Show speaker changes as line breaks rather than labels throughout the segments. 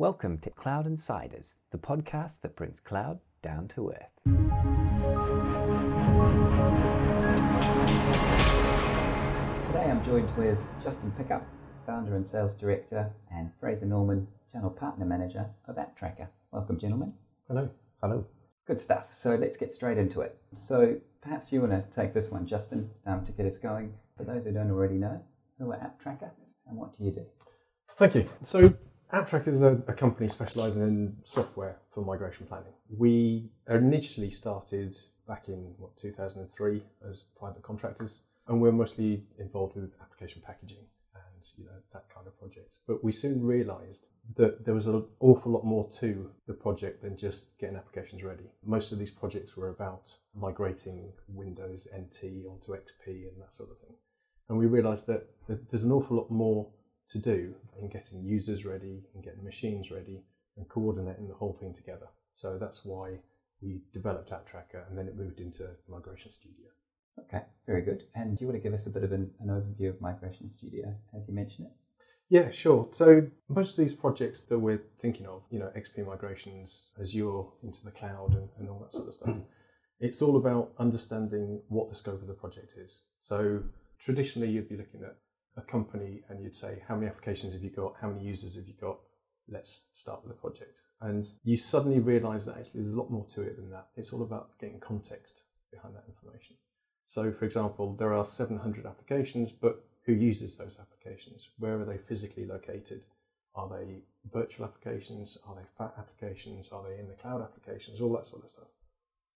Welcome to Cloud Insiders, the podcast that brings cloud down to earth. Today I'm joined with Justin Pickup, founder and sales director, and Fraser Norman, channel partner manager of AppTracker. Welcome, gentlemen.
Hello. Hello.
Good stuff. So let's get straight into it. So perhaps you want to take this one, Justin, um, to get us going. For those who don't already know, who are AppTracker and what do you do?
Thank you. So AppTracker is a, a company specialising in software for migration planning. We initially started back in what 2003 as private contractors, and we're mostly involved with application packaging and you know that kind of projects. But we soon realised that there was an awful lot more to the project than just getting applications ready. Most of these projects were about migrating Windows NT onto XP and that sort of thing. And we realised that, that there's an awful lot more to do in getting users ready and getting machines ready and coordinating the whole thing together. So that's why we developed AppTracker and then it moved into Migration Studio.
Okay, very good. And do you want to give us a bit of an, an overview of Migration Studio as you mentioned it?
Yeah, sure. So most of these projects that we're thinking of, you know, XP migrations, Azure into the cloud and, and all that sort of stuff, it's all about understanding what the scope of the project is. So traditionally you'd be looking at a company and you'd say, how many applications have you got? How many users have you got? Let's start with the project. And you suddenly realize that actually there's a lot more to it than that. It's all about getting context behind that information. So, for example, there are 700 applications, but who uses those applications? Where are they physically located? Are they virtual applications? Are they fat applications? Are they in the cloud applications? All that sort of stuff.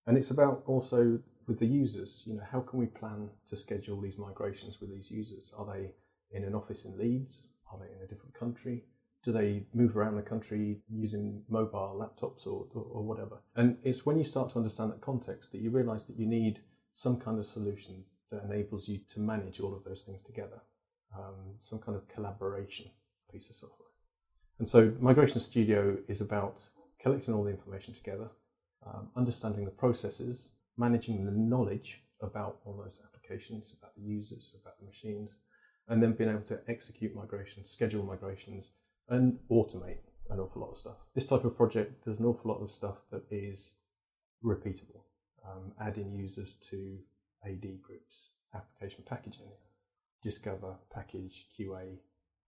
And it's about also with the users, you know, how can we plan to schedule these migrations with these users? Are they in an office in Leeds? Are they in a different country? Do they move around the country using mobile laptops or, or, or whatever? And it's when you start to understand that context that you realize that you need some kind of solution that enables you to manage all of those things together, um, some kind of collaboration piece of software. And so Migration Studio is about collecting all the information together, um, understanding the processes, managing the knowledge about all those applications, about the users, about the machines, and then being able to execute migrations, schedule migrations, and automate an awful lot of stuff. This type of project, there's an awful lot of stuff that is repeatable. Um, adding users to AD groups, application packaging, discover, package, QA,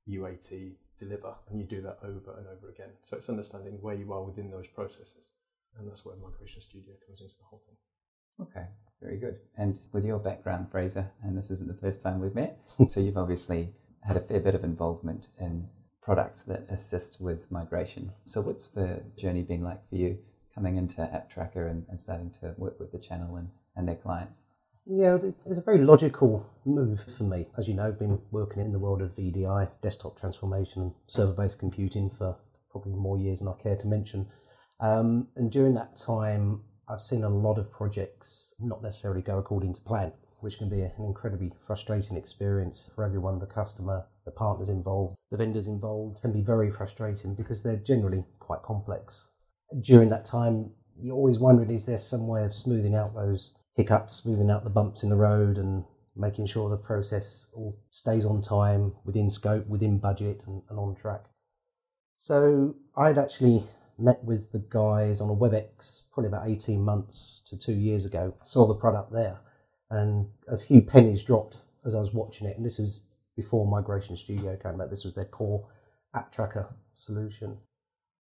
UAT, deliver, and you do that over and over again. So it's understanding where you are within those processes, and that's where Migration Studio comes into the whole thing.
Okay, very good. And with your background, Fraser, and this isn't the first time we've met, so you've obviously had a fair bit of involvement in products that assist with migration. So, what's the journey been like for you coming into AppTracker and, and starting to work with the channel and, and their clients?
Yeah, it's a very logical move for me. As you know, I've been working in the world of VDI, desktop transformation, and server based computing for probably more years than I care to mention. Um, and during that time, I've seen a lot of projects not necessarily go according to plan, which can be an incredibly frustrating experience for everyone the customer, the partners involved, the vendors involved. can be very frustrating because they're generally quite complex. During that time, you're always wondering is there some way of smoothing out those hiccups, smoothing out the bumps in the road, and making sure the process all stays on time, within scope, within budget, and, and on track. So I'd actually met with the guys on a WebEx probably about 18 months to two years ago, saw the product there, and a few pennies dropped as I was watching it. And this was before Migration Studio came out, this was their core AppTracker solution.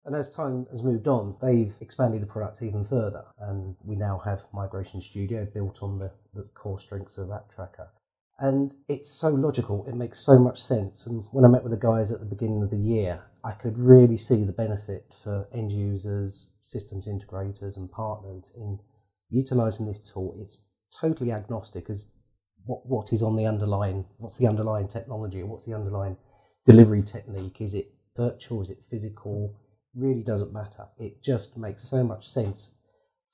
And as time has moved on, they've expanded the product even further, and we now have Migration Studio built on the, the core strengths of AppTracker. And it's so logical, it makes so much sense. And when I met with the guys at the beginning of the year, I could really see the benefit for end users, systems integrators, and partners in utilizing this tool. It's totally agnostic as what, what is on the underlying, what's the underlying technology, or what's the underlying delivery technique? Is it virtual? Is it physical? Really doesn't matter. It just makes so much sense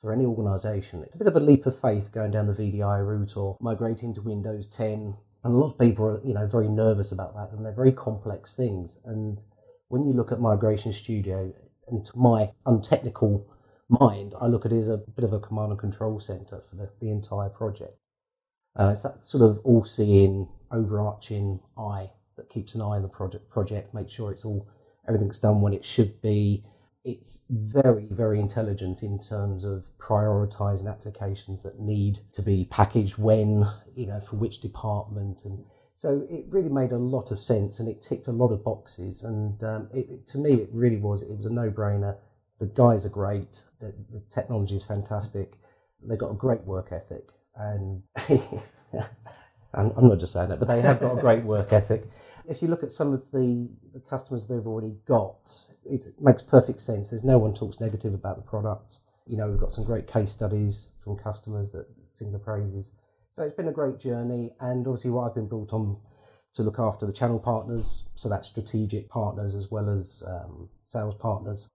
for any organization. It's a bit of a leap of faith going down the VDI route or migrating to Windows 10. And a lot of people are, you know, very nervous about that, and they're very complex things. And when you look at Migration Studio, and to my untechnical mind, I look at it as a bit of a command and control center for the, the entire project. Uh, it's that sort of all seeing, overarching eye that keeps an eye on the project, project, make sure it's all everything's done when it should be. It's very, very intelligent in terms of prioritizing applications that need to be packaged when, you know, for which department. And so it really made a lot of sense and it ticked a lot of boxes. And um, it, to me, it really was, it was a no brainer. The guys are great, the, the technology is fantastic, they've got a great work ethic. And I'm not just saying that, but they have got a great work ethic if you look at some of the, the customers they've already got, it makes perfect sense. There's no one talks negative about the product. You know, we've got some great case studies from customers that sing the praises. So it's been a great journey, and obviously, what I've been brought on to look after the channel partners, so that's strategic partners as well as um, sales partners.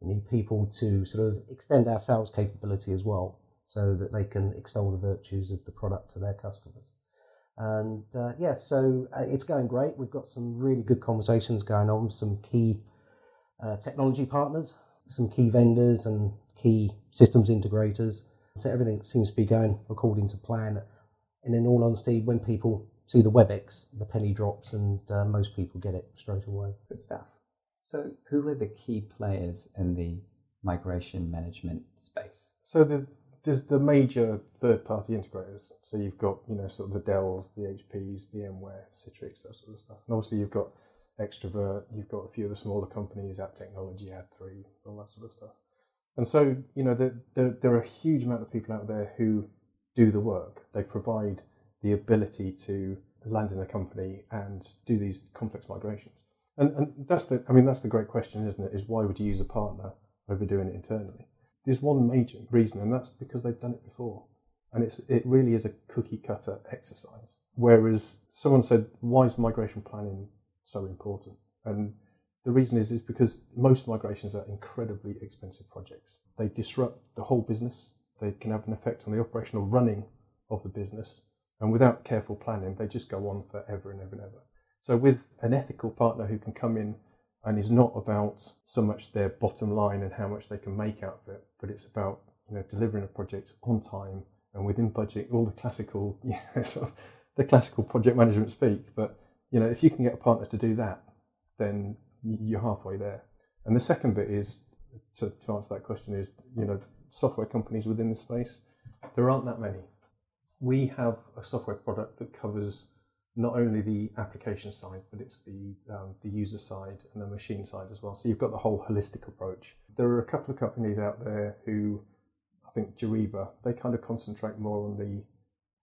We need people to sort of extend our sales capability as well, so that they can extol the virtues of the product to their customers. And uh, yeah, so uh, it's going great. We've got some really good conversations going on with some key uh, technology partners, some key vendors, and key systems integrators. So everything seems to be going according to plan. And in all honesty, when people see the WebEx, the penny drops, and uh, most people get it straight away.
Good stuff. So, who are the key players in the migration management space?
So the there's the major third-party integrators. So you've got, you know, sort of the Dells, the HPs, VMware, Citrix, that sort of stuff. And obviously you've got Xtravirt, you've got a few of the smaller companies, App Technology, Ad3, all that sort of stuff. And so, you know, there, there, there are a huge amount of people out there who do the work. They provide the ability to land in a company and do these complex migrations. And, and that's the, I mean, that's the great question, isn't it? Is why would you use a partner over doing it internally? There's one major reason, and that's because they've done it before. And it's, it really is a cookie cutter exercise. Whereas someone said, why is migration planning so important? And the reason is, is because most migrations are incredibly expensive projects. They disrupt the whole business. They can have an effect on the operational running of the business. And without careful planning, they just go on forever and ever and ever. So with an ethical partner who can come in and is not about so much their bottom line and how much they can make out of it, but it's about you know delivering a project on time and within budget. All the classical, you know, sort of the classical project management speak. But you know, if you can get a partner to do that, then you're halfway there. And the second bit is to, to answer that question is you know software companies within the space. There aren't that many. We have a software product that covers not only the application side, but it's the um, the user side and the machine side as well. So you've got the whole holistic approach. There are a couple of companies out there who, I think Juriba, they kind of concentrate more on the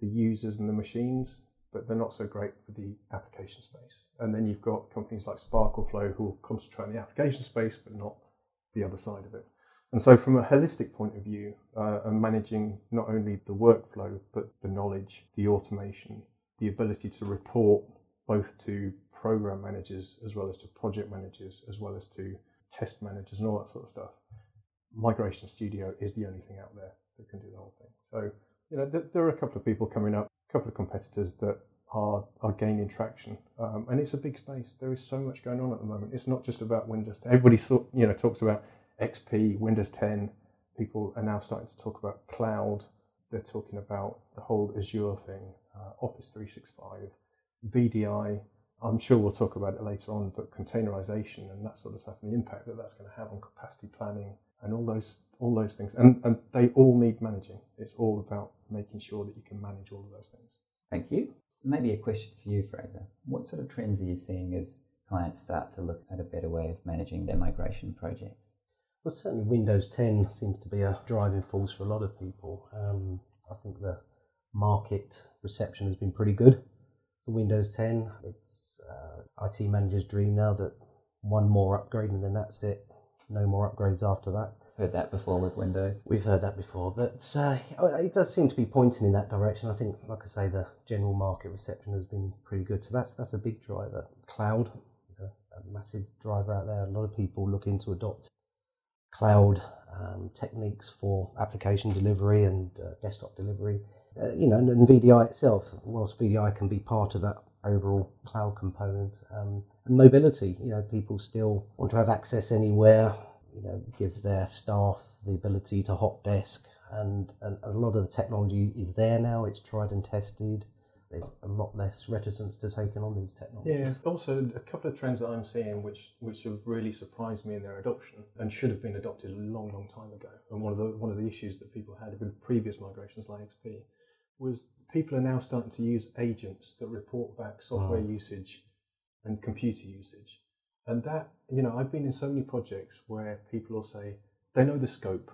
the users and the machines, but they're not so great for the application space. And then you've got companies like Sparkleflow who concentrate on the application space, but not the other side of it. And so, from a holistic point of view, uh, and managing not only the workflow, but the knowledge, the automation, the ability to report both to program managers as well as to project managers as well as to test managers and all that sort of stuff. Migration Studio is the only thing out there that can do the whole thing. So, you know, th- there are a couple of people coming up, a couple of competitors that are are gaining traction, um, and it's a big space. There is so much going on at the moment. It's not just about Windows. 10. Everybody thought, you know talks about XP, Windows 10. People are now starting to talk about cloud. They're talking about the whole Azure thing, uh, Office 365, VDI. I'm sure we'll talk about it later on, but containerization and that sort of stuff, and the impact that that's going to have on capacity planning and all those all those things, and and they all need managing. It's all about making sure that you can manage all of those things.
Thank you. Maybe a question for you, Fraser. What sort of trends are you seeing as clients start to look at a better way of managing their migration projects?
Well, certainly Windows 10 seems to be a driving force for a lot of people. Um, I think the market reception has been pretty good for Windows 10. It's uh, IT manager's dream now that one more upgrade and then that's it. No more upgrades after that.
Heard that before with Windows.
We've heard that before, but uh, it does seem to be pointing in that direction. I think, like I say, the general market reception has been pretty good. So that's that's a big driver. Cloud is a, a massive driver out there. A lot of people looking to adopt cloud um, techniques for application delivery and uh, desktop delivery uh, you know, and, and, VDI itself, whilst VDI can be part of that overall cloud component, um, and mobility, you know, people still want to have access anywhere, you know, give their staff the ability to hot desk, and, and a lot of the technology is there now, it's tried and tested. There's a lot less reticence to taking on these technologies.
Yeah. Also, a couple of trends that I'm seeing, which which have really surprised me in their adoption and should have been adopted a long, long time ago. And one of the one of the issues that people had with previous migrations like XP was people are now starting to use agents that report back software
Mm.
usage and computer usage. And that, you know, I've been in so many projects where people will say they know the scope,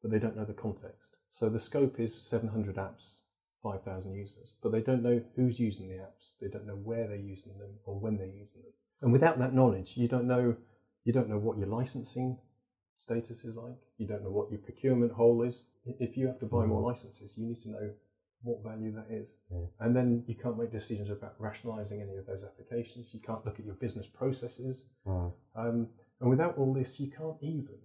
but they don't know the context. So the scope is 700 apps, 5,000 users, but they don't know who's using the apps. They don't know where they're using them or when they're using them. And without that knowledge, you don't know you don't know what your licensing status is like. You don't know what your procurement hole is. If you have to buy more licenses, you need to know what value that is.
Yeah.
And then you can't make decisions about rationalizing any of those applications. You can't look at your business processes.
Mm.
Um, and without all this, you can't even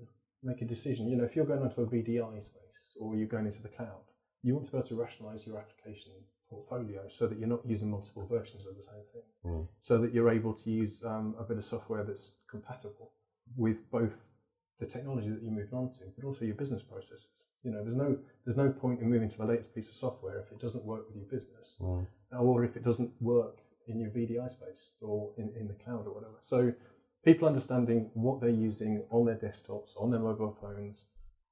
make a decision. You know, if you're going onto a VDI space or you're going into the cloud, you want to be able to rationalize your application portfolio so that you're not using multiple versions of the same thing.
Mm.
So that you're able to use um, a bit of software that's compatible with both the technology that you're moving on to, but also your business processes. You know, there's no there's no point in moving to the latest piece of software if it doesn't work with your business
Mm.
or if it doesn't work in your VDI space or in, in the cloud or whatever. So people understanding what they're using on their desktops, on their mobile phones,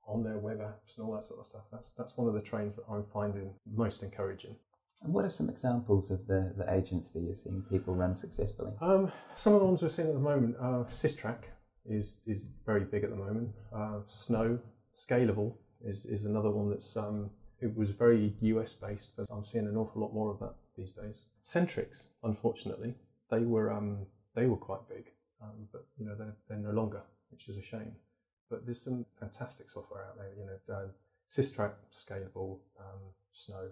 on their web apps and all that sort of stuff. That's that's one of the trends that I'm finding most encouraging.
And what are some examples of the, the agents that you're seeing people run successfully?
Um, some of the ones we're seeing at the moment, uh, Systrack is is very big at the moment. Uh, Snow, Scalable is, is another one that's um, it was very US based, but I'm seeing an awful lot more of that these days. Centrix, unfortunately, they were um, they were quite big, um, but you know they're, they're no longer, which is a shame. But there's some fantastic software out there. You know, uh, Systrack, Scalable, um, Snow,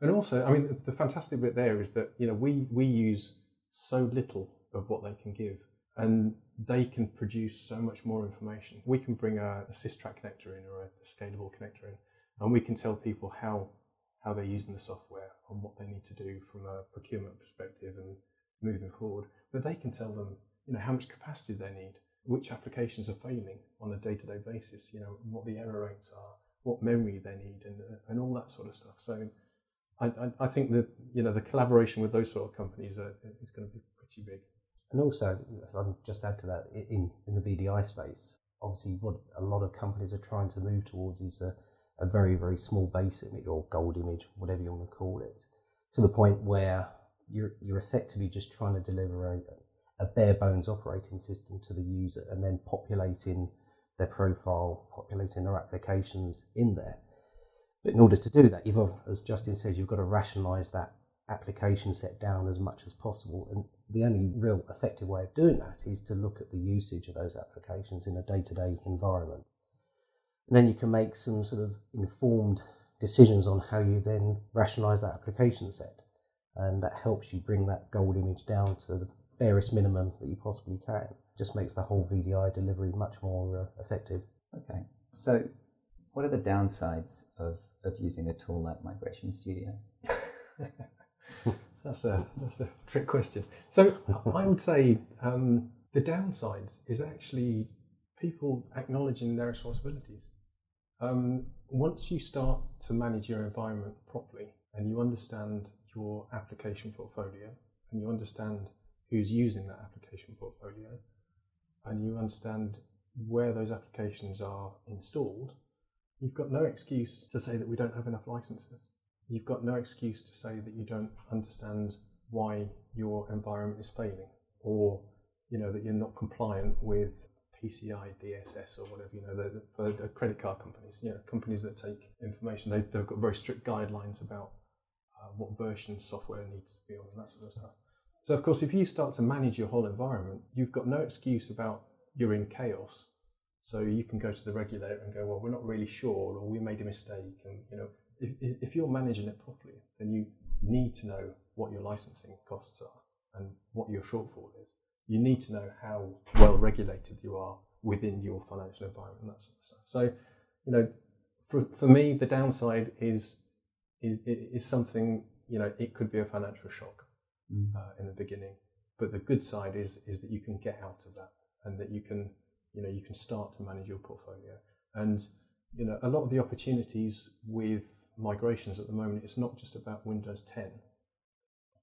and also, I mean, the, the fantastic bit there is that you know we we use so little of what they can give, and they can produce so much more information. We can bring a, a Systrack connector in or a, a scalable connector in, and we can tell people how how they're using the software and what they need to do from a procurement perspective and moving forward. But they can tell them, you know, how much capacity they need, which applications are failing on a day-to-day basis, you know, what the error rates are, what memory they need, and uh, and all that sort of stuff. So. I, I, I think that you know the collaboration with those sort of companies are, uh, is going to be pretty big.
And also, if I can just add to that, in, in the VDI space, obviously what a lot of companies are trying to move towards is a, a very, very small base image or gold image, whatever you want to call it, to the point where you're, you're effectively just trying to deliver a, a bare bones operating system to the user and then populating their profile, populating their applications in there. But in order to do that, you've, as Justin said, you've got to rationalize that application set down as much as possible. And the only real effective way of doing that is to look at the usage of those applications in a day to day environment. And then you can make some sort of informed decisions on how you then rationalize that application set. And that helps you bring that gold image down to the barest minimum that you possibly can. Just makes the whole VDI delivery much more uh, effective.
Okay. So, what are the downsides of, of using a tool like Migration Studio?
That's a that's a trick question. So I would say um, the downsides is actually people acknowledging their responsibilities. Um, once you start to manage your environment properly and you understand your application portfolio and you understand who's using that application portfolio and you understand where those applications are installed, you've got no excuse to say that we don't have enough licenses. You've got no excuse to say that you don't understand why your environment is failing or you know that you're not compliant with PCI DSS or whatever you know the, the, the credit card companies you know companies that take information they've, they've got very strict guidelines about uh, what version software needs to be on and that sort of stuff so of course if you start to manage your whole environment you've got no excuse about you're in chaos. So you can go to the regulator and go well we're not really sure or we made a mistake and you know if, if you're managing it properly then you need to know what your licensing costs are and what your shortfall is. You need to know how well regulated you are within your financial environment and that sort of stuff. So, you know, for, for me, the downside is, is is something you know it could be a financial shock
Mm.
uh, in the beginning, but the good side is is that you can get out of that and that you can you know you can start to manage your portfolio and you know a lot of the opportunities with migrations at the moment it's not just about Windows 10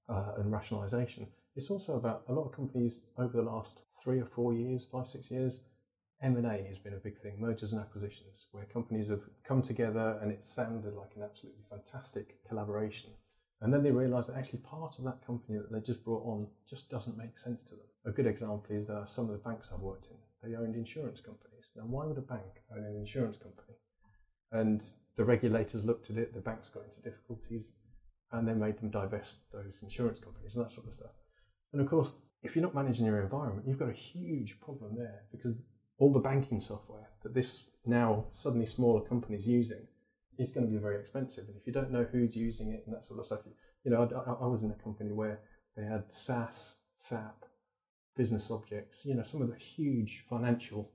uh, and rationalisation. It's also about a lot of companies over the last three or four years, five six years. M and A has been a big thing, mergers and acquisitions, where companies have come together and it sounded like an absolutely fantastic collaboration. And then they realise that actually part of that company that they just brought on just doesn't make sense to them. A good example is uh, some of the banks I've worked in. They owned insurance companies. Now, why would a bank own an insurance company? And the regulators looked at it, the banks got into difficulties, and they made them divest those insurance companies and that sort of stuff. And of course, if you're not managing your environment, you've got a huge problem there because all the banking software that this now suddenly smaller company is using is going to be very expensive. And if you don't know who's using it and that sort of stuff, you know, I, I was in a company where they had SAS, SAP, business objects, you know, some of the huge financial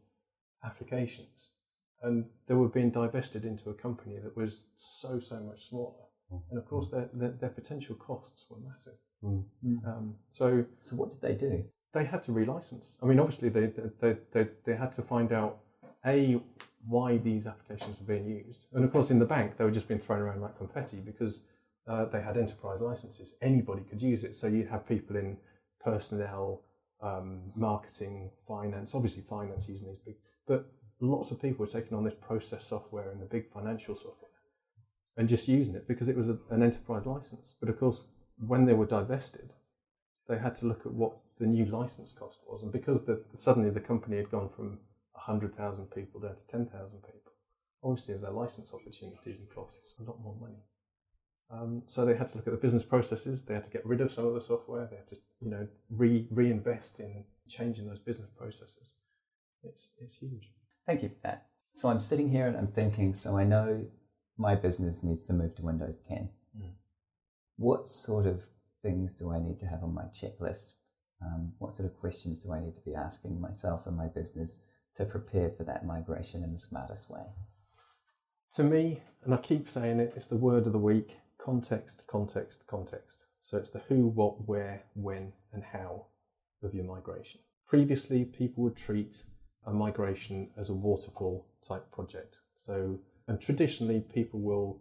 applications. And they were being divested into a company that was so, so much smaller. Mm. And of course, their, their, their potential costs were massive. Mm. Um, so,
so what did they do?
They had to relicense. I mean, obviously, they, they, they, they had to find out a why these applications were being used, and of course, in the bank, they were just being thrown around like confetti because uh, they had enterprise licenses. Anybody could use it. So you'd have people in personnel, um, marketing, finance. Obviously, finance using these big, but lots of people were taking on this process software and the big financial software and just using it because it was a, an enterprise license. But of course, when they were divested, they had to look at what the new license cost was, and because the, suddenly the company had gone from 100,000 people down to 10,000 people, obviously their license opportunities and costs a lot more money. Um, so they had to look at the business processes. They had to get rid of some of the software. They had to, you know, re- reinvest in changing those business processes. It's it's huge.
Thank you for that. So I'm sitting here and I'm thinking. So I know my business needs to move to Windows 10. Mm. What sort of things do I need to have on my checklist? Um, what sort of questions do I need to be asking myself and my business to prepare for that migration in the smartest way?
To me, and I keep saying it, it's the word of the week context, context, context. So it's the who, what, where, when, and how of your migration. Previously, people would treat a migration as a waterfall type project. So, and traditionally, people will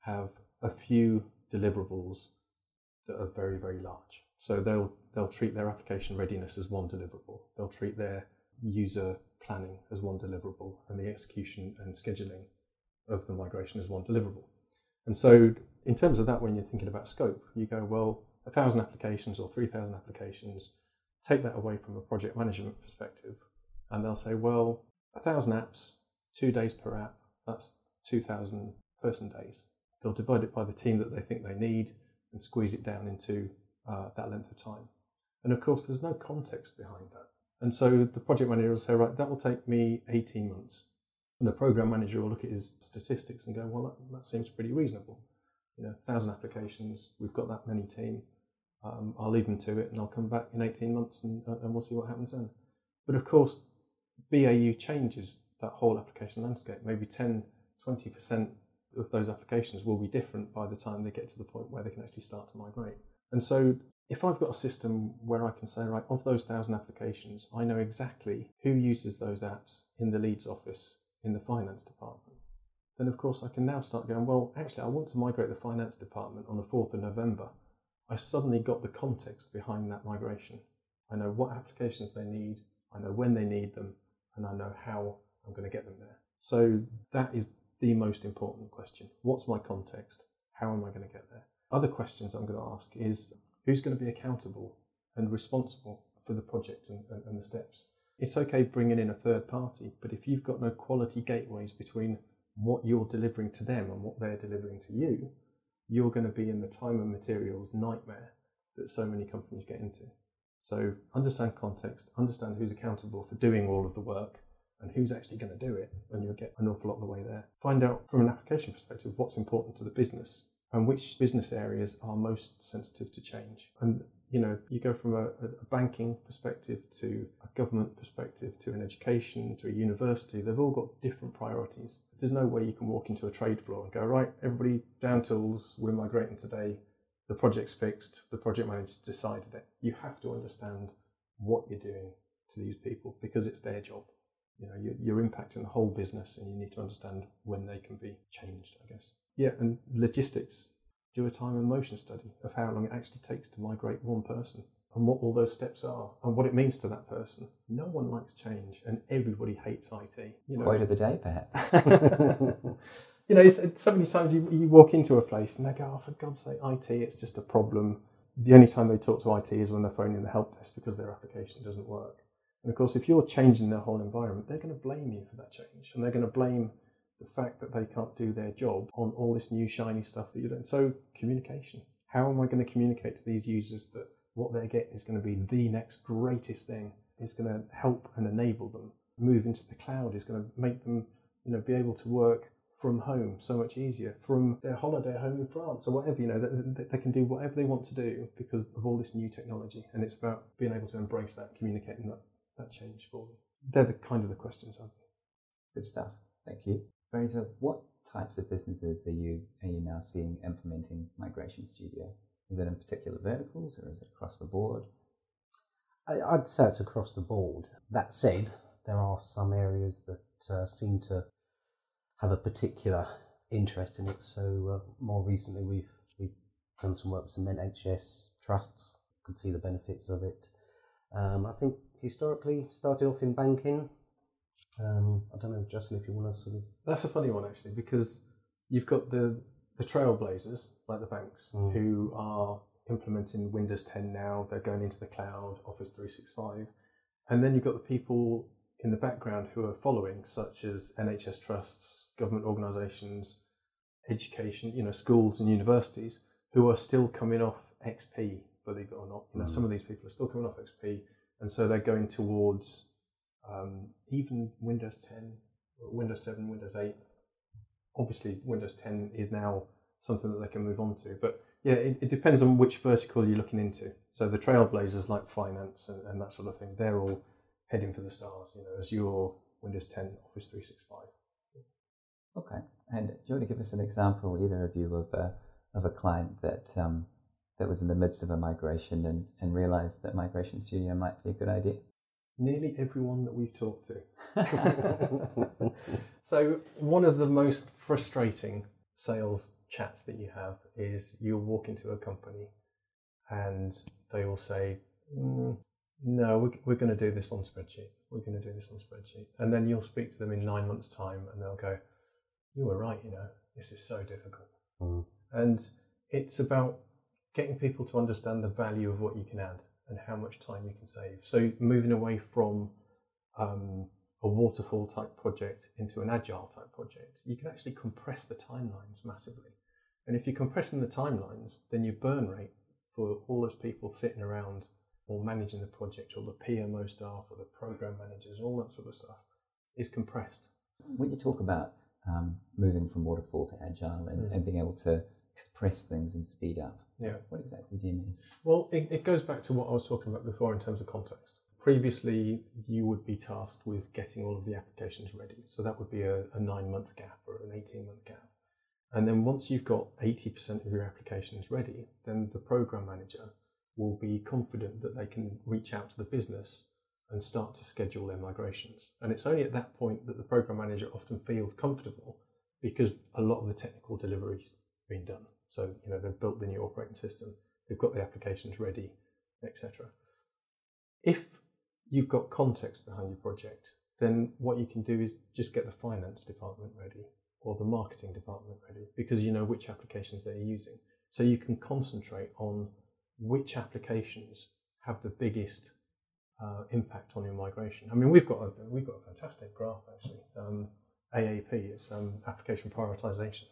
have a few deliverables that are very, very large. So they'll they'll treat their application readiness as one deliverable. They'll treat their user planning as one deliverable, and the execution and scheduling of the migration as one deliverable. And so, in terms of that, when you're thinking about scope, you go, well, a thousand applications or three thousand applications. Take that away from a project management perspective, and they'll say, well, a thousand apps, two days per app, that's two thousand person days. They'll divide it by the team that they think they need and squeeze it down into uh, that length of time. And of course, there's no context behind that. And so the project manager will say, right, that will take me 18 months. And the program manager will look at his statistics and go, well, that, that seems pretty reasonable. You know, 1,000 applications, we've got that many team. Um, I'll leave them to it and I'll come back in 18 months and, uh, and we'll see what happens then. But of course, BAU changes that whole application landscape. Maybe 10, 20% of those applications will be different by the time they get to the point where they can actually start to migrate. And so if I've got a system where I can say, right, of those thousand applications, I know exactly who uses those apps in the Leeds office in the finance department, then of course I can now start going, well, actually, I want to migrate the finance department on the 4th of November. I've suddenly got the context behind that migration. I know what applications they need, I know when they need them, and I know how I'm going to get them there. So that is the most important question. What's my context? How am I going to get there? Other questions I'm going to ask is who's going to be accountable and responsible for the project and, and, and the steps? It's okay bringing in a third party, but if you've got no quality gateways between what you're delivering to them and what they're delivering to you, you're going to be in the time and materials nightmare that so many companies get into. So understand context, understand who's accountable for doing all of the work and who's actually going to do it, and you'll get an awful lot of the way there. Find out from an application perspective what's important to the business and which business areas are most sensitive to change. And you know, you go from a, a, banking perspective to a government perspective to an education to a university, they've all got different priorities. There's no way you can walk into a trade floor and go, right, everybody down tools, we're migrating today, the project's fixed, the project manager decided it. You have to understand what you're doing to these people because it's their job. You know, you're, you're impacting the whole business and you need to understand when they can be changed, I guess. Yeah, and logistics do a time and motion study of how long it actually takes to migrate one person and what all those steps are and what it means to that person. No one likes change and everybody hates IT.
You know, Quote of the day, perhaps.
you know, it's, it's so many times you, you walk into a place and they go, oh, for God's sake, IT, it's just a problem. The only time they talk to IT is when they're phoning the help desk because their application doesn't work. And of course, if you're changing their whole environment, they're going to blame you for that change and they're going to blame the fact that they can't do their job on all this new shiny stuff that you're doing. So, communication. How am I going to communicate to these users that what they're getting is going to be the next greatest thing. It's going to help and enable them move into the cloud. Is going to make them, you know, be able to work from home so much easier from their holiday home in France or whatever. You know, they, they can do whatever they want to do because of all this new technology, and it's about being able to embrace that, communicating that that change for them. They're the kind of the questions.
Good stuff. Thank you, Fraser. What types of businesses are you are you now seeing implementing Migration Studio? Is it in particular verticals or is it across the board?
I'd say it's across the board. That said, there are some areas that uh, seem to have a particular interest in it. So uh, more recently, we've we've done some work with some NHS trusts. Can see the benefits of it. Um, I think historically started off in banking. Um, I don't know, Justin, if you want to sort of.
That's a funny one actually, because you've got the the trailblazers, like the banks, mm. who are implementing Windows 10 now, they're going into the cloud, Office 365. And then you've got the people in the background who are following, such as NHS trusts, government organisations, education, you know, schools and universities, who are still coming off XP, believe it or not. You know, mm. some of these people are still coming off XP, and so they're going towards um, even Windows 10, Windows 7, Windows 8, obviously Windows 10 is now something that they can move on to. But yeah, it, it depends on which vertical you're looking into. So the trailblazers like finance and, and that sort of thing, they're all heading for the stars, you know, Azure Windows 10, Office 365.
Okay. And do you want to give us an example, either of you, of a, of a client that um, that was in the midst of a migration and, and realized that Migration Studio might be a good idea?
Nearly everyone that we've talked to. so, one of the most frustrating sales chats that you have is you'll walk into a company and they will say, mm, No, we're, we're going to do this on spreadsheet. We're going to do this on spreadsheet. And then you'll speak to them in nine months' time and they'll go, You were right, you know, this is so difficult. Mm. And it's about getting people to understand the value of what you can add and how much time you can save. So moving away from um, a waterfall type project into an agile type project, you can actually compress the timelines massively. And if you're compressing the timelines, then your burn rate for all those people sitting around or managing the project or the PMO staff or the program managers, all that sort of stuff is compressed.
When you talk about um, moving from waterfall to agile and, mm. and being able to compress things and speed up,
yeah.
What exactly do you mean?
Well, it, it goes back to what I was talking about before in terms of context. Previously, you would be tasked with getting all of the applications ready. So that would be a, a nine month gap or an 18 month gap. And then once you've got 80% of your applications ready, then the program manager will be confident that they can reach out to the business and start to schedule their migrations. And it's only at that point that the program manager often feels comfortable because a lot of the technical delivery's been done. So, you know, they've built the new operating system, they've got the applications ready, etc. If you've got context behind your project, then what you can do is just get the finance department ready or the marketing department ready because you know which applications they're using. So you can concentrate on which applications have the biggest uh, impact on your migration. I mean, we've got a, we've got a fantastic graph actually. Um, AAP, it's um, application prioritization.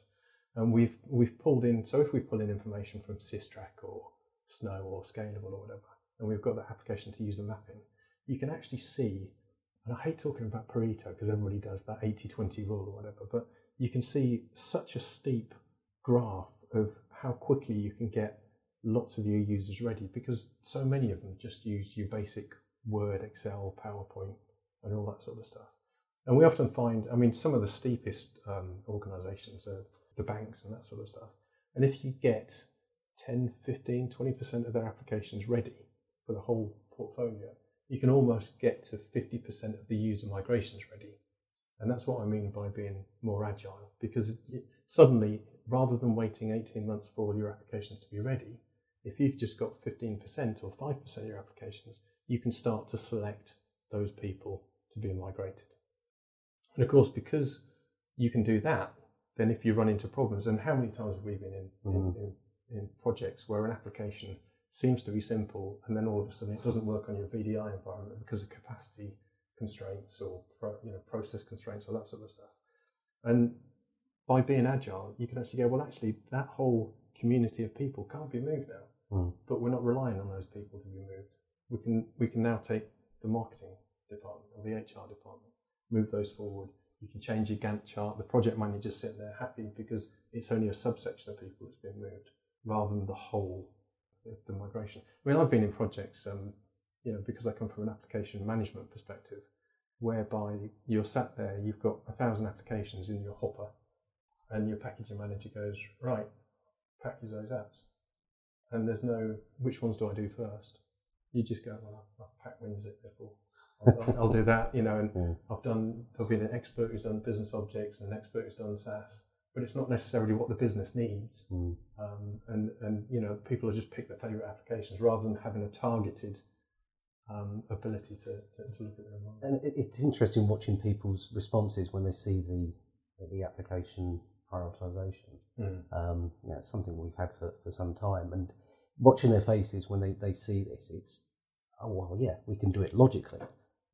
And we've we've pulled in. So if we pull in information from Systrack or Snow or Scalable or whatever, and we've got that application to use the mapping, you can actually see. And I hate talking about Pareto because everybody does that 80-20 rule or whatever, but you can see such a steep graph of how quickly you can get lots of your users ready because so many of them just use your basic Word, Excel, PowerPoint, and all that sort of stuff. And we often find, I mean, some of the steepest um, organizations are the banks and that sort of stuff. And if you get 10, 15, 20% of their applications ready for the whole portfolio, you can almost get to 50% of the user migrations ready. And that's what I mean by being more agile, because suddenly rather than waiting 18 months for all your applications to be ready, if you've just got 15% or 5% of your applications, you can start to select those people to be migrated. And of course, because you can do that, then if you run into problems, and how many times have we been in, mm. in, in, in, projects where an application seems to be simple and then all of a sudden it doesn't work on your VDI environment because of capacity constraints or pro, you know process constraints or that sort of stuff. And by being agile, you can actually go, well, actually, that whole community of people can't be moved now, mm. but we're not relying on those people to be moved. We can we can now take the marketing department or the HR department, move those forward. You can change your Gantt chart. The project manager's sitting there happy because it's only a subsection of people that's been moved rather than the whole of the migration. I mean, I've been in projects, um, you know, because I come from an application management perspective, whereby you're sat there, you've got a thousand applications in your hopper, and your packaging manager goes, right, package those apps. And there's no, which ones do I do first? You just go, well, I've packed WinZip before. I'll, I'll, do that, you know, and yeah. I've done, I've been an expert who's done business objects and an expert who's done SAS, but it's not necessarily what the business needs. Mm. Um, and, and, you know, people have just picked their favorite applications rather than having a targeted um, ability to, to, to, look at them.
And it's interesting watching people's responses when they see the, the application prioritization. Mm. Um, yeah, it's something we've had for, for some time. And watching their faces when they, they see this, it's, oh, well, yeah, we can do it logically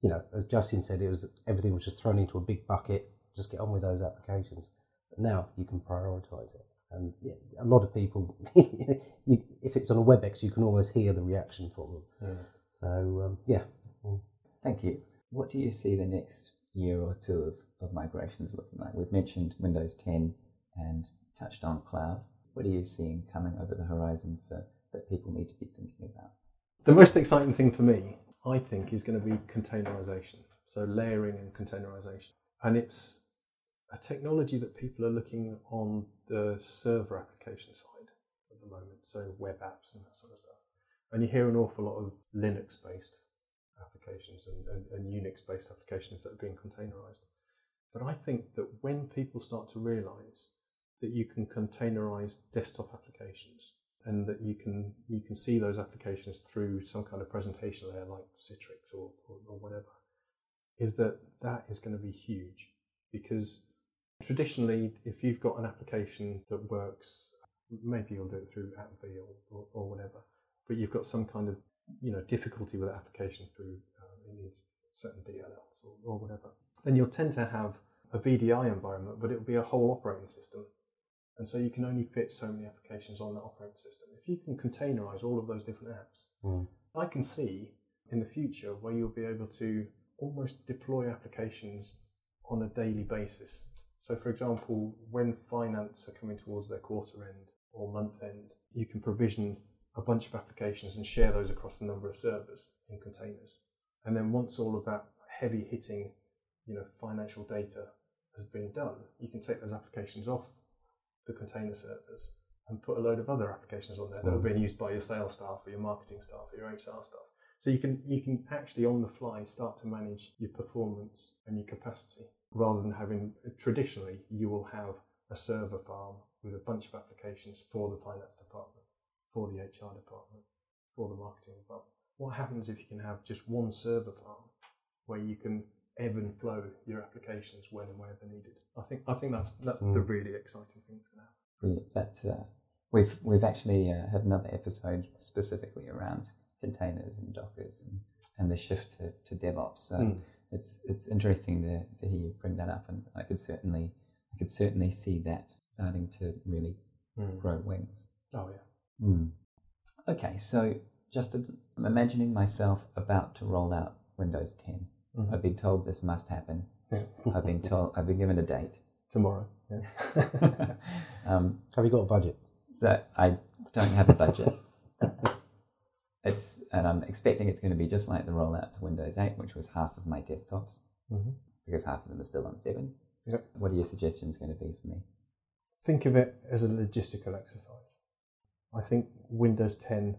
you know, as Justin said, it was everything was just thrown into a big bucket. Just get on with those applications. But now you can prioritize it, and yeah, a lot of people, you, if it's on a WebEx, you can almost hear the reaction from them. Yeah. So um, yeah.
Mm. Thank you. What do you see the next year or two of, of migrations looking like? We've mentioned Windows 10 and touched on cloud. What are you seeing coming over the horizon for that people need to be thinking about?
The most exciting thing for me I think, is going to be containerization. So layering and containerization. And it's a technology that people are looking on the server application side at the moment, so web apps and that sort of stuff. And you hear an awful lot of Linux based applications and, and, and Unix based applications that are being containerized. But I think that when people start to realize that you can containerize desktop applications and that you can you can see those applications through some kind of presentation layer like Citrix or, or, or whatever, is that that is going to be huge. Because traditionally, if you've got an application that works, maybe you'll do it through AppV or, or, or whatever, but you've got some kind of you know difficulty with that application through um, it needs certain DLLs or, or whatever, then you'll tend to have a VDI environment, but it'll be a whole operating system and so you can only fit so many applications on that operating system. If you can containerize all of those different apps, mm. I can see in the future where you'll be able to almost deploy applications on a daily basis. So, for example, when finance are coming towards their quarter end or month end, you can provision a bunch of applications and share those across a number of servers in containers. And then once all of that heavy hitting, you know, financial data has been done, you can take those applications off the container servers and put a load of other applications on there that are mm. being used by your sales staff or your marketing staff or your HR staff. So you can you can actually on the fly start to manage your performance and your capacity rather than having traditionally you will have a server farm with a bunch of applications for the finance department, for the HR department, for the marketing department. What happens if you can have just one server farm where you can ebb and flow your applications when and wherever needed. I think I think that's that's mm. the really exciting thing to have.
Brilliant. That uh, we've we've actually uh, had another episode specifically around containers and Dockers and, and the shift to, to DevOps. So mm. it's it's interesting to, to hear you bring that up, and I could certainly I could certainly see that starting to really mm. grow wings.
Oh yeah.
Mm. Okay, so just I'm imagining myself about to roll out Windows 10 Mm-hmm. I've been told this must happen. I've been told. I've been given a date
tomorrow.
Yeah. um, have you got a budget?
So I don't have a budget. it's and I'm expecting it's going to be just like the rollout to Windows 8, which was half of my desktops, mm-hmm. because half of them are still on seven. Yep. What are your suggestions going to be for me?
Think of it as a logistical exercise. I think Windows 10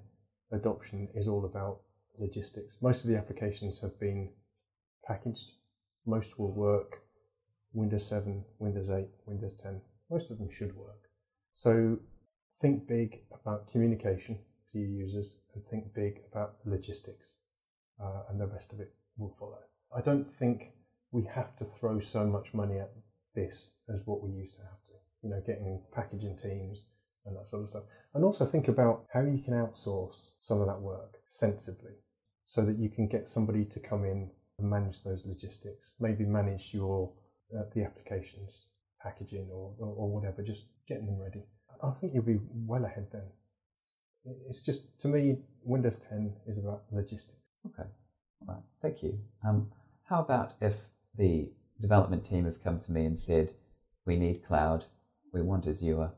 adoption is all about logistics. Most of the applications have been packaged. Most will work Windows 7, Windows 8, Windows 10. Most of them should work. So think big about communication to your users and think big about logistics, uh, and the rest of it will follow. I don't think we have to throw so much money at this as what we used to have to. You know, getting packaging teams and that sort of stuff. And also think about how you can outsource some of that work sensibly so that you can get somebody to come in and manage those logistics, maybe manage your uh, the applications, packaging or, or, or whatever, just getting them ready. I think you'll be well ahead then. It's just, to me, Windows 10 is about logistics.
Okay, all right, thank you. Um, how about if the development team have come to me and said, we need cloud, we want Azure,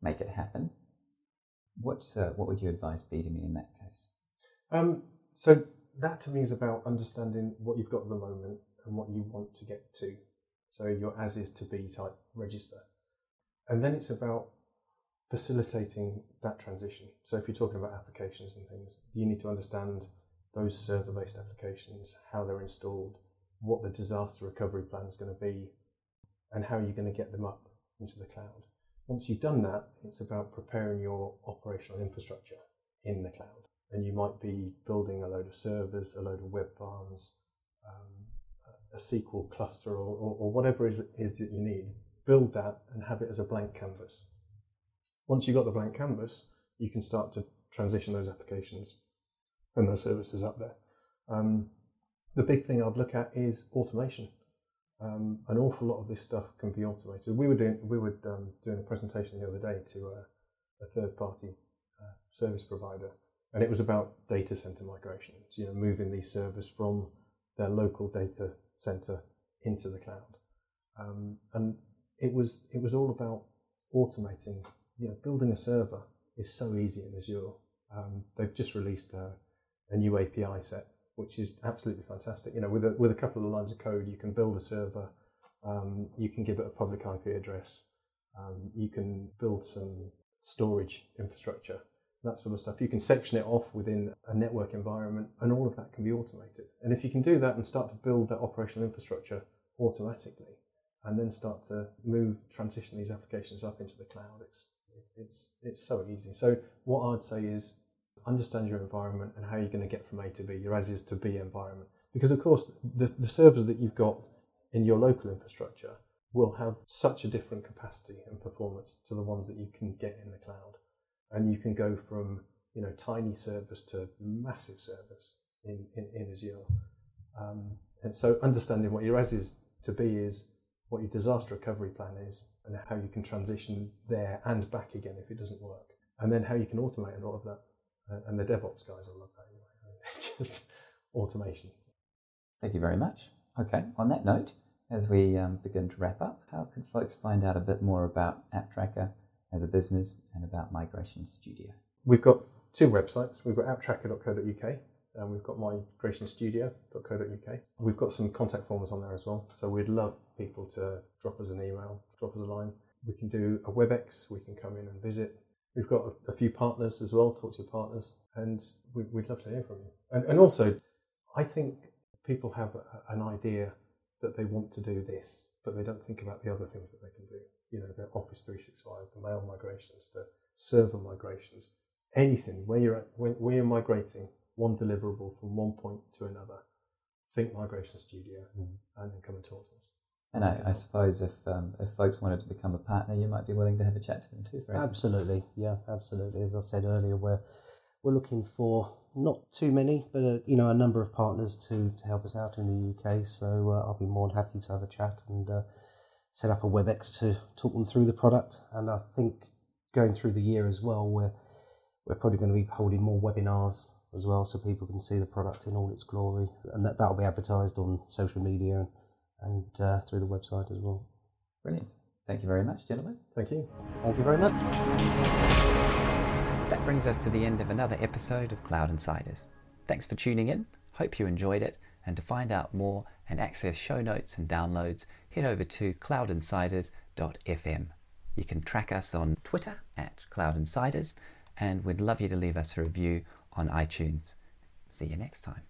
make it happen. What, uh, what would your advice be to me in that case?
Um, so that to me is about understanding what you've got at the moment and what you want to get to. So your as is to be type register. And then it's about facilitating that transition. So if you're talking about applications and things, you need to understand those server based applications, how they're installed, what the disaster recovery plan is going to be, and how you're going to get them up into the cloud. Once you've done that, it's about preparing your operational infrastructure in the cloud. And you might be building a load of servers, a load of web farms, um, a SQL cluster, or, or, or whatever it is, is that you need. Build that and have it as a blank canvas. Once you've got the blank canvas, you can start to transition those applications and those services up there. Um, the big thing I'd look at is automation. Um, an awful lot of this stuff can be automated. We were doing we were um, doing a presentation the other day to a, a third party uh, service provider, and it was about data center migration. You know, moving these servers from their local data center into the cloud, um, and it was it was all about automating. You know, building a server is so easy in Azure. Um, they've just released a, a new API set which is absolutely fantastic. You know, with a, with a couple of lines of code, you can build a server, um, you can give it a public IP address, um, you can build some storage infrastructure, that sort of stuff. You can section it off within a network environment, and all of that can be automated. And if you can do that and start to build that operational infrastructure automatically, and then start to move, transition these applications up into the cloud, it's it's it's so easy. So what I'd say is understand your environment and how you're going to get from A to B, your as is to B environment. Because, of course, the, the servers that you've got in your local infrastructure will have such a different capacity and performance to the ones that you can get in the cloud. And you can go from you know tiny service to massive service in, in, in Azure. Um, and so understanding what your as is to be is what your disaster recovery plan is and how you can transition there and back again if it doesn't work. And then how you can automate a lot of that and the DevOps guys will love that anyway. Just automation.
Thank you very much. Okay, on that note, as we um, begin to wrap up, how can folks find out a bit more about AppTracker as a business and about Migration Studio?
We've got two websites. We've got apptracker.co.uk and we've got migrationstudio.co.uk. We've got some contact forms on there as well. So we'd love people to drop us an email, drop us a line. We can do a WebEx, we can come in and visit, We've got a, a, few partners as well, talk to your partners, and we, would love to hear from you. And, and also, I think people have a, an idea that they want to do this, but they don't think about the other things that they can do. You know, the Office 365, the mail migrations, the server migrations, anything where you're at, when, where you're migrating one deliverable from one point to another. Think Migration Studio, mm. and then come and talk to us.
And I, I suppose if um, if folks wanted to become a partner, you might be willing to have a chat to them too.
Fraser. Absolutely, yeah, absolutely. As I said earlier, we're we're looking for not too many, but a, you know a number of partners to, to help us out in the UK. So uh, I'll be more than happy to have a chat and uh, set up a WebEx to talk them through the product. And I think going through the year as well, we're we're probably going to be holding more webinars as well, so people can see the product in all its glory, and that that'll be advertised on social media and uh, through the website as well.
Brilliant. Thank you very much, gentlemen.
Thank you.
Thank you very much.
That brings us to the end of another episode of Cloud Insiders. Thanks for tuning in. Hope you enjoyed it. And to find out more and access show notes and downloads, head over to cloudinsiders.fm. You can track us on Twitter at Cloud Insiders, and we'd love you to leave us a review on iTunes. See you next time.